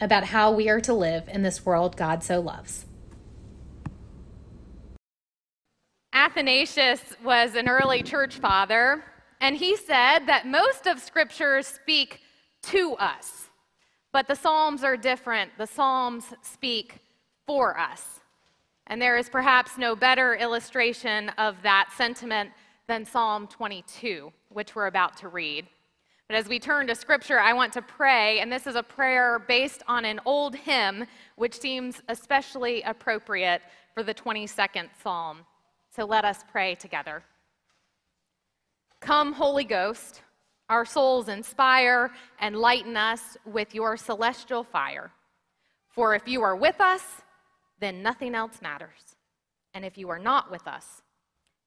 about how we are to live in this world God so loves. Athanasius was an early church father, and he said that most of scriptures speak to us, but the Psalms are different. The Psalms speak for us. And there is perhaps no better illustration of that sentiment than Psalm 22, which we're about to read. But as we turn to scripture, I want to pray, and this is a prayer based on an old hymn, which seems especially appropriate for the 22nd Psalm. So let us pray together. Come, Holy Ghost, our souls inspire and lighten us with your celestial fire. For if you are with us, then nothing else matters. And if you are not with us,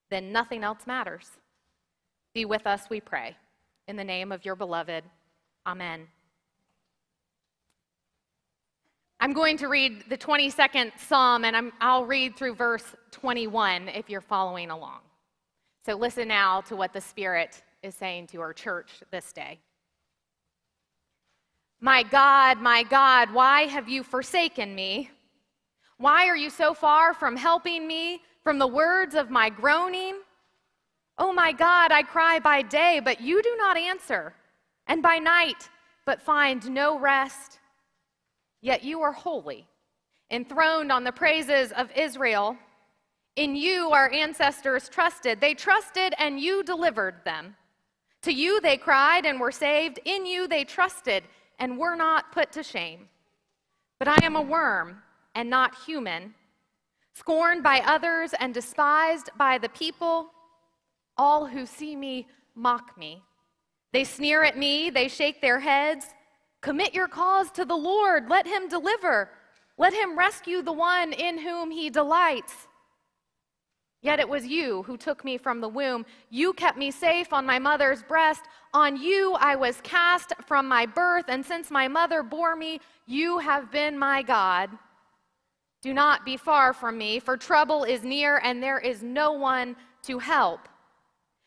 then nothing else matters. Be with us, we pray. In the name of your beloved. Amen. I'm going to read the 22nd Psalm, and i will read through verse 21 if you're following along. So listen now to what the Spirit is saying to our church this day. My God, my God, why have you forsaken me? Why are you so far from helping me, from the words of my groaning? Oh my God, I cry by day, but you do not answer, and by night, but find no rest. Yet you are holy, enthroned on the praises of Israel. In you our ancestors trusted. They trusted and you delivered them. To you they cried and were saved. In you they trusted and were not put to shame. But I am a worm and not human, scorned by others and despised by the people. All who see me mock me. They sneer at me, they shake their heads. Commit your cause to the Lord. Let him deliver. Let him rescue the one in whom he delights. Yet it was you who took me from the womb. You kept me safe on my mother's breast. On you I was cast from my birth, and since my mother bore me, you have been my God. Do not be far from me, for trouble is near, and there is no one to help.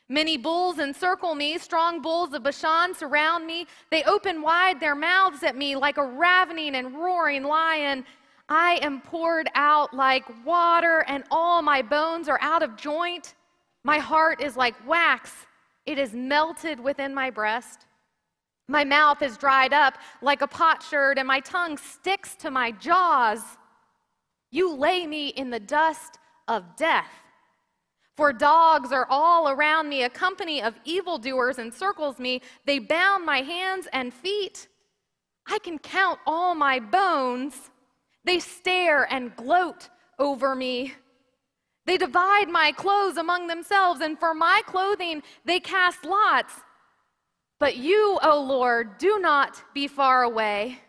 Many bulls encircle me, strong bulls of Bashan surround me. They open wide their mouths at me like a ravening and roaring lion. I am poured out like water, and all my bones are out of joint. My heart is like wax, it is melted within my breast. My mouth is dried up like a potsherd, and my tongue sticks to my jaws. You lay me in the dust of death. For dogs are all around me, a company of evildoers encircles me. They bound my hands and feet. I can count all my bones. They stare and gloat over me. They divide my clothes among themselves, and for my clothing they cast lots. But you, O Lord, do not be far away.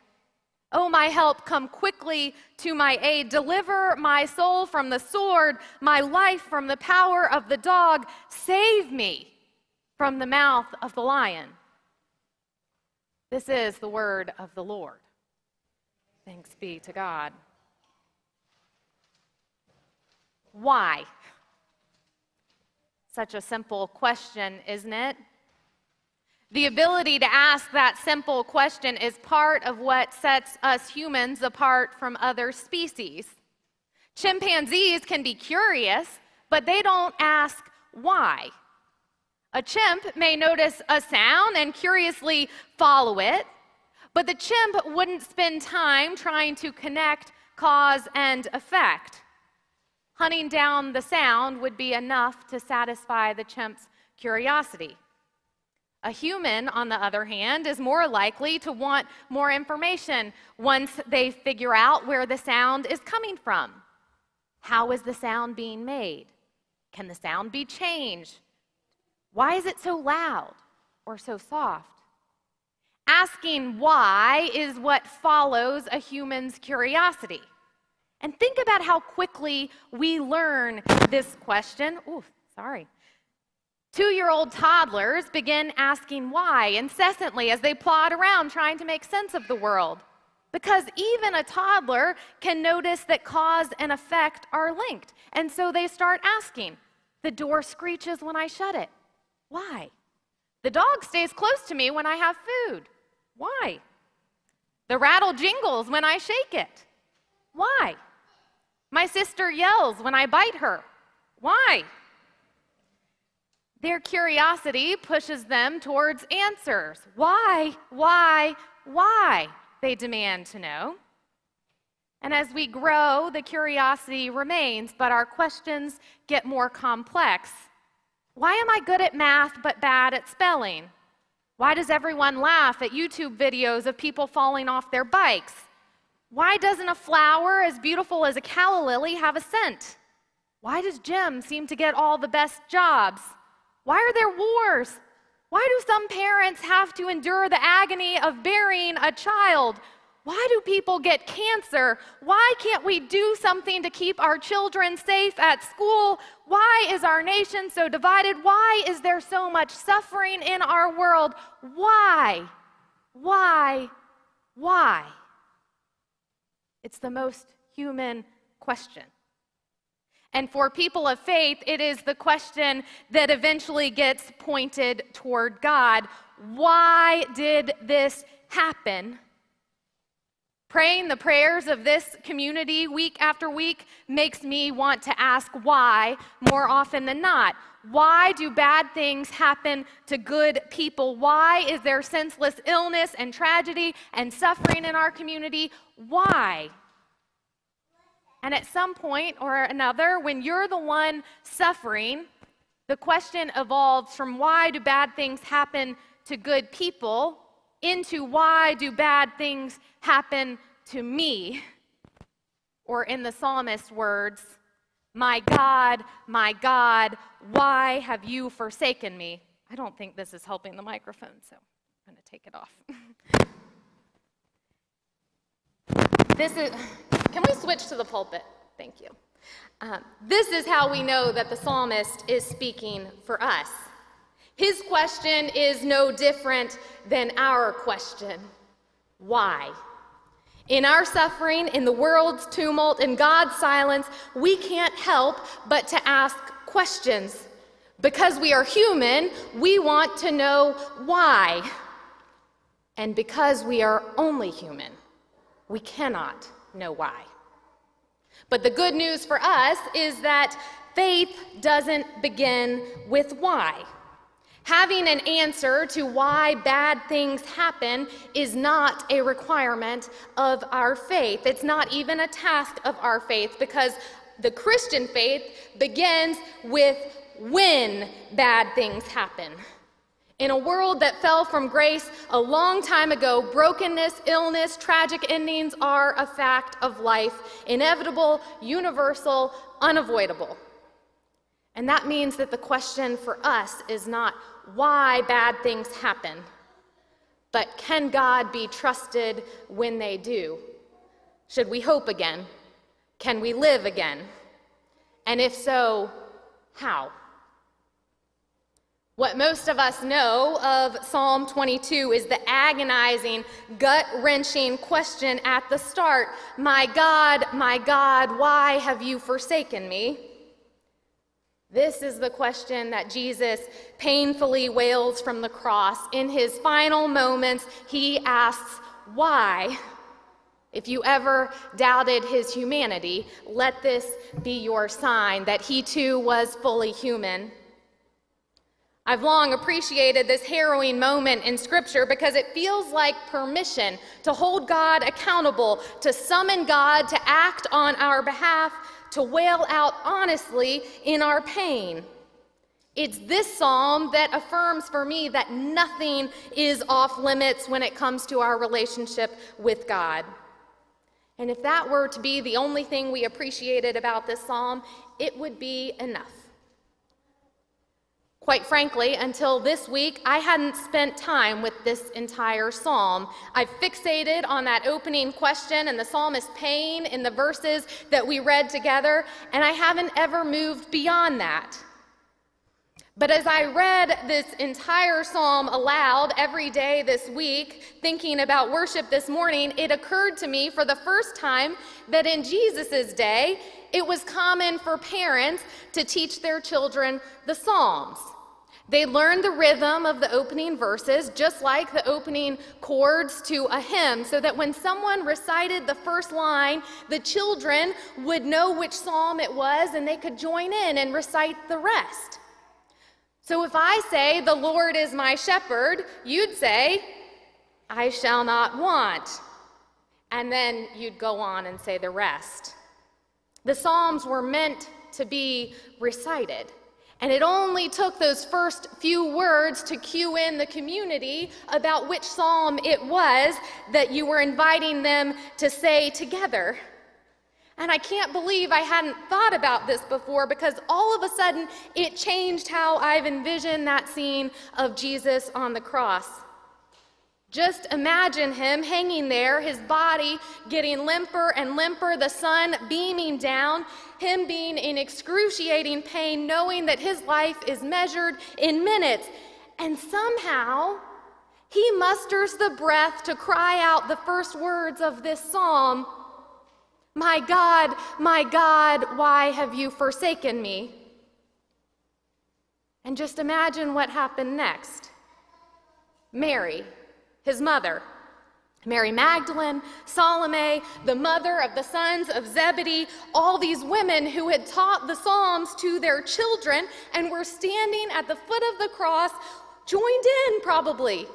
Oh, my help, come quickly to my aid. Deliver my soul from the sword, my life from the power of the dog. Save me from the mouth of the lion. This is the word of the Lord. Thanks be to God. Why? Such a simple question, isn't it? The ability to ask that simple question is part of what sets us humans apart from other species. Chimpanzees can be curious, but they don't ask why. A chimp may notice a sound and curiously follow it, but the chimp wouldn't spend time trying to connect cause and effect. Hunting down the sound would be enough to satisfy the chimp's curiosity. A human, on the other hand, is more likely to want more information once they figure out where the sound is coming from. How is the sound being made? Can the sound be changed? Why is it so loud or so soft? Asking why is what follows a human's curiosity. And think about how quickly we learn this question. Ooh, sorry. Two year old toddlers begin asking why incessantly as they plod around trying to make sense of the world. Because even a toddler can notice that cause and effect are linked. And so they start asking. The door screeches when I shut it. Why? The dog stays close to me when I have food. Why? The rattle jingles when I shake it. Why? My sister yells when I bite her. Why? Their curiosity pushes them towards answers. Why, why, why? They demand to know. And as we grow, the curiosity remains, but our questions get more complex. Why am I good at math but bad at spelling? Why does everyone laugh at YouTube videos of people falling off their bikes? Why doesn't a flower as beautiful as a calla lily have a scent? Why does Jim seem to get all the best jobs? Why are there wars? Why do some parents have to endure the agony of burying a child? Why do people get cancer? Why can't we do something to keep our children safe at school? Why is our nation so divided? Why is there so much suffering in our world? Why? Why? Why? It's the most human question. And for people of faith, it is the question that eventually gets pointed toward God. Why did this happen? Praying the prayers of this community week after week makes me want to ask why more often than not. Why do bad things happen to good people? Why is there senseless illness and tragedy and suffering in our community? Why? And at some point or another, when you're the one suffering, the question evolves from why do bad things happen to good people into why do bad things happen to me? Or in the psalmist's words, my God, my God, why have you forsaken me? I don't think this is helping the microphone, so I'm going to take it off. this is, can we switch to the pulpit? Thank you. Um, this is how we know that the psalmist is speaking for us. His question is no different than our question why? In our suffering, in the world's tumult, in God's silence, we can't help but to ask questions. Because we are human, we want to know why. And because we are only human, we cannot know why. But the good news for us is that faith doesn't begin with why. Having an answer to why bad things happen is not a requirement of our faith. It's not even a task of our faith because the Christian faith begins with when bad things happen. In a world that fell from grace a long time ago, brokenness, illness, tragic endings are a fact of life, inevitable, universal, unavoidable. And that means that the question for us is not why bad things happen, but can God be trusted when they do? Should we hope again? Can we live again? And if so, how? What most of us know of Psalm 22 is the agonizing, gut wrenching question at the start My God, my God, why have you forsaken me? This is the question that Jesus painfully wails from the cross. In his final moments, he asks, Why? If you ever doubted his humanity, let this be your sign that he too was fully human. I've long appreciated this harrowing moment in Scripture because it feels like permission to hold God accountable, to summon God to act on our behalf, to wail out honestly in our pain. It's this psalm that affirms for me that nothing is off limits when it comes to our relationship with God. And if that were to be the only thing we appreciated about this psalm, it would be enough. Quite frankly, until this week, I hadn't spent time with this entire psalm. I've fixated on that opening question and the psalmist's pain in the verses that we read together, and I haven't ever moved beyond that. But as I read this entire psalm aloud every day this week, thinking about worship this morning, it occurred to me for the first time that in Jesus' day, it was common for parents to teach their children the Psalms. They learned the rhythm of the opening verses, just like the opening chords to a hymn, so that when someone recited the first line, the children would know which psalm it was and they could join in and recite the rest. So if I say, The Lord is my shepherd, you'd say, I shall not want. And then you'd go on and say the rest. The Psalms were meant to be recited. And it only took those first few words to cue in the community about which psalm it was that you were inviting them to say together. And I can't believe I hadn't thought about this before because all of a sudden it changed how I've envisioned that scene of Jesus on the cross. Just imagine him hanging there, his body getting limper and limper, the sun beaming down, him being in excruciating pain, knowing that his life is measured in minutes. And somehow, he musters the breath to cry out the first words of this psalm My God, my God, why have you forsaken me? And just imagine what happened next. Mary, his mother. Mary Magdalene, Salome, the mother of the sons of Zebedee, all these women who had taught the Psalms to their children and were standing at the foot of the cross, joined in probably,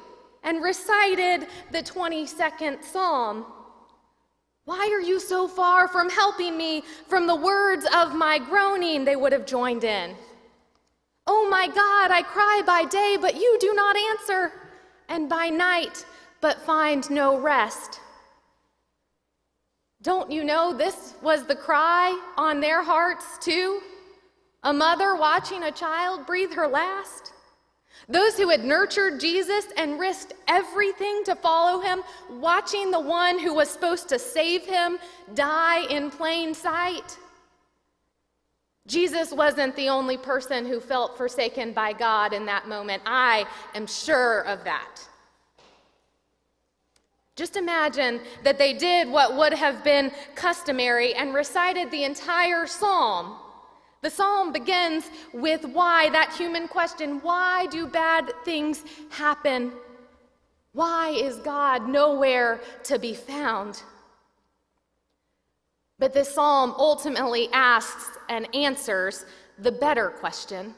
and recited the 22nd Psalm. Why are you so far from helping me from the words of my groaning? They would have joined in. Oh my God, I cry by day, but you do not answer and by night, but find no rest. Don't you know this was the cry on their hearts too? A mother watching a child breathe her last? Those who had nurtured Jesus and risked everything to follow him, watching the one who was supposed to save him die in plain sight? Jesus wasn't the only person who felt forsaken by God in that moment. I am sure of that. Just imagine that they did what would have been customary and recited the entire psalm. The psalm begins with why, that human question why do bad things happen? Why is God nowhere to be found? But this psalm ultimately asks and answers the better question.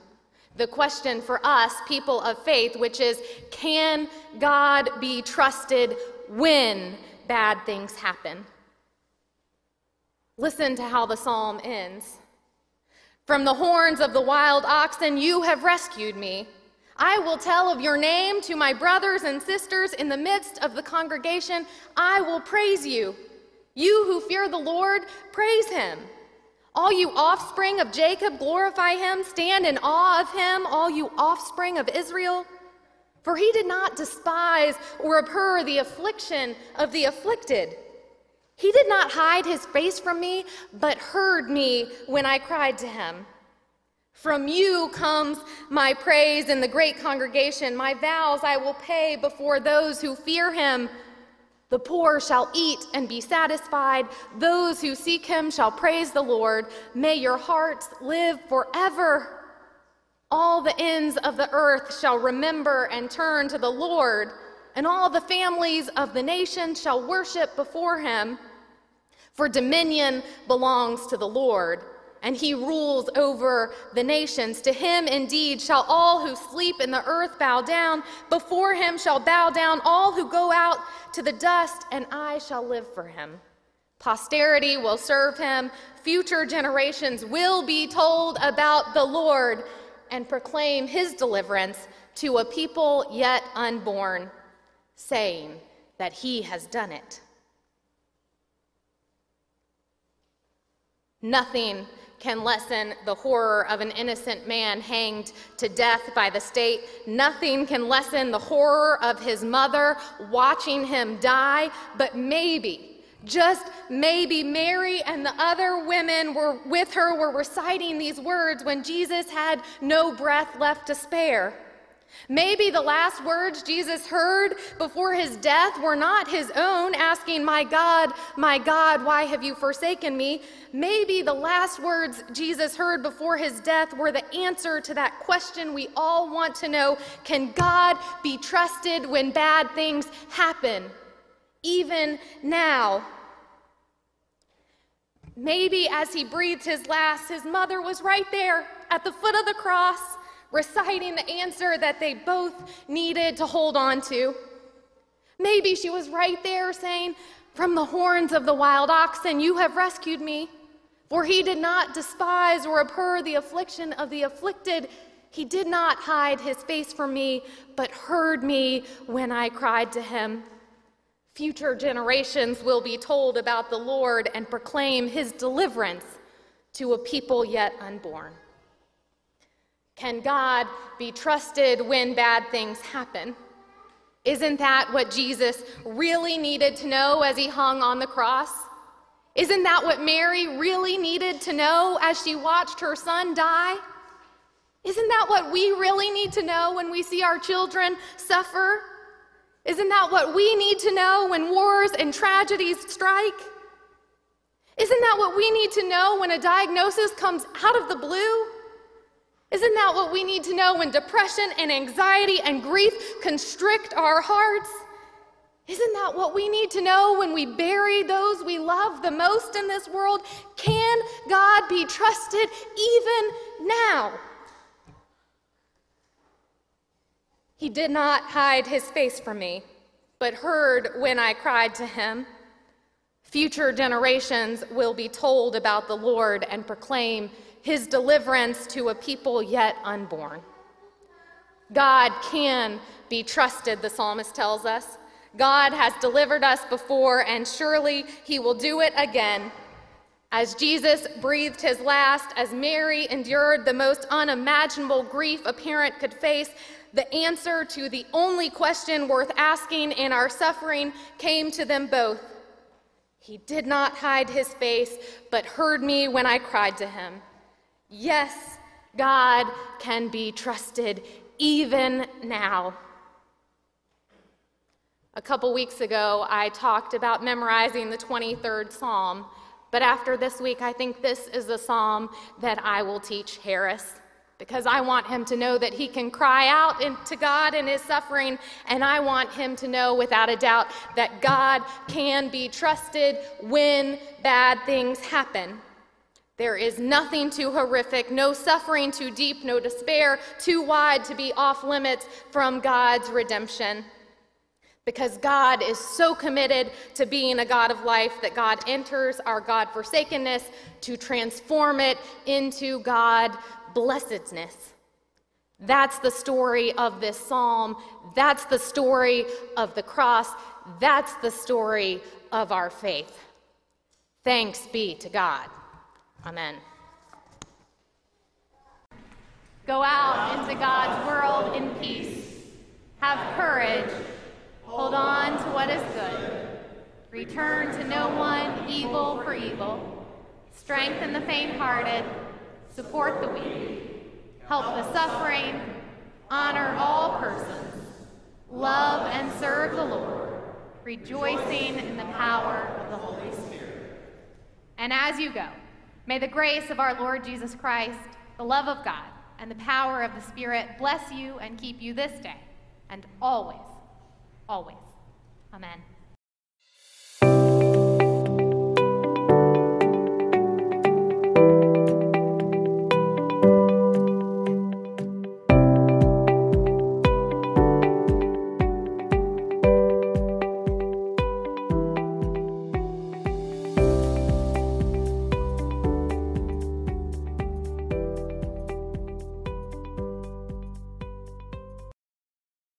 The question for us, people of faith, which is can God be trusted when bad things happen? Listen to how the psalm ends. From the horns of the wild oxen, you have rescued me. I will tell of your name to my brothers and sisters in the midst of the congregation. I will praise you. You who fear the Lord, praise him. All you offspring of Jacob, glorify him. Stand in awe of him, all you offspring of Israel. For he did not despise or abhor the affliction of the afflicted. He did not hide his face from me, but heard me when I cried to him. From you comes my praise in the great congregation. My vows I will pay before those who fear him. The poor shall eat and be satisfied. Those who seek him shall praise the Lord. May your hearts live forever. All the ends of the earth shall remember and turn to the Lord, and all the families of the nations shall worship before him. For dominion belongs to the Lord and he rules over the nations. To him indeed shall all who sleep in the earth bow down. Before him shall bow down all who go out to the dust, and I shall live for him. Posterity will serve him. Future generations will be told about the Lord and proclaim his deliverance to a people yet unborn, saying that he has done it. Nothing can lessen the horror of an innocent man hanged to death by the state. Nothing can lessen the horror of his mother watching him die, but maybe, just maybe, Mary and the other women were with her were reciting these words when Jesus had no breath left to spare. Maybe the last words Jesus heard before his death were not his own, asking, My God, my God, why have you forsaken me? Maybe the last words Jesus heard before his death were the answer to that question we all want to know Can God be trusted when bad things happen? Even now. Maybe as he breathed his last, his mother was right there at the foot of the cross reciting the answer that they both needed to hold on to. Maybe she was right there saying, From the horns of the wild oxen, you have rescued me. For he did not despise or abhor the affliction of the afflicted. He did not hide his face from me, but heard me when I cried to him. Future generations will be told about the Lord and proclaim his deliverance to a people yet unborn. Can God be trusted when bad things happen? Isn't that what Jesus really needed to know as he hung on the cross? Isn't that what Mary really needed to know as she watched her son die? Isn't that what we really need to know when we see our children suffer? Isn't that what we need to know when wars and tragedies strike? Isn't that what we need to know when a diagnosis comes out of the blue? Isn't that what we need to know when depression and anxiety and grief constrict our hearts? Isn't that what we need to know when we bury those we love the most in this world? Can God be trusted even now? He did not hide his face from me, but heard when I cried to him. Future generations will be told about the Lord and proclaim his deliverance to a people yet unborn. God can be trusted, the psalmist tells us. God has delivered us before, and surely he will do it again. As Jesus breathed his last, as Mary endured the most unimaginable grief a parent could face, the answer to the only question worth asking in our suffering came to them both. He did not hide his face, but heard me when I cried to him. Yes, God can be trusted even now. A couple weeks ago, I talked about memorizing the 23rd Psalm, but after this week, I think this is the psalm that I will teach Harris because I want him to know that he can cry out to God in his suffering, and I want him to know without a doubt that God can be trusted when bad things happen. There is nothing too horrific, no suffering too deep, no despair too wide to be off limits from God's redemption. Because God is so committed to being a God of life that God enters our God forsakenness to transform it into God blessedness. That's the story of this psalm. That's the story of the cross. That's the story of our faith. Thanks be to God. Amen. Go out into God's world in peace. Have courage. Hold on to what is good. Return to no one evil for evil. Strengthen the faint hearted. Support the weak. Help the suffering. Honor all persons. Love and serve the Lord, rejoicing in the power of the Holy Spirit. And as you go, May the grace of our Lord Jesus Christ, the love of God, and the power of the Spirit bless you and keep you this day and always, always. Amen.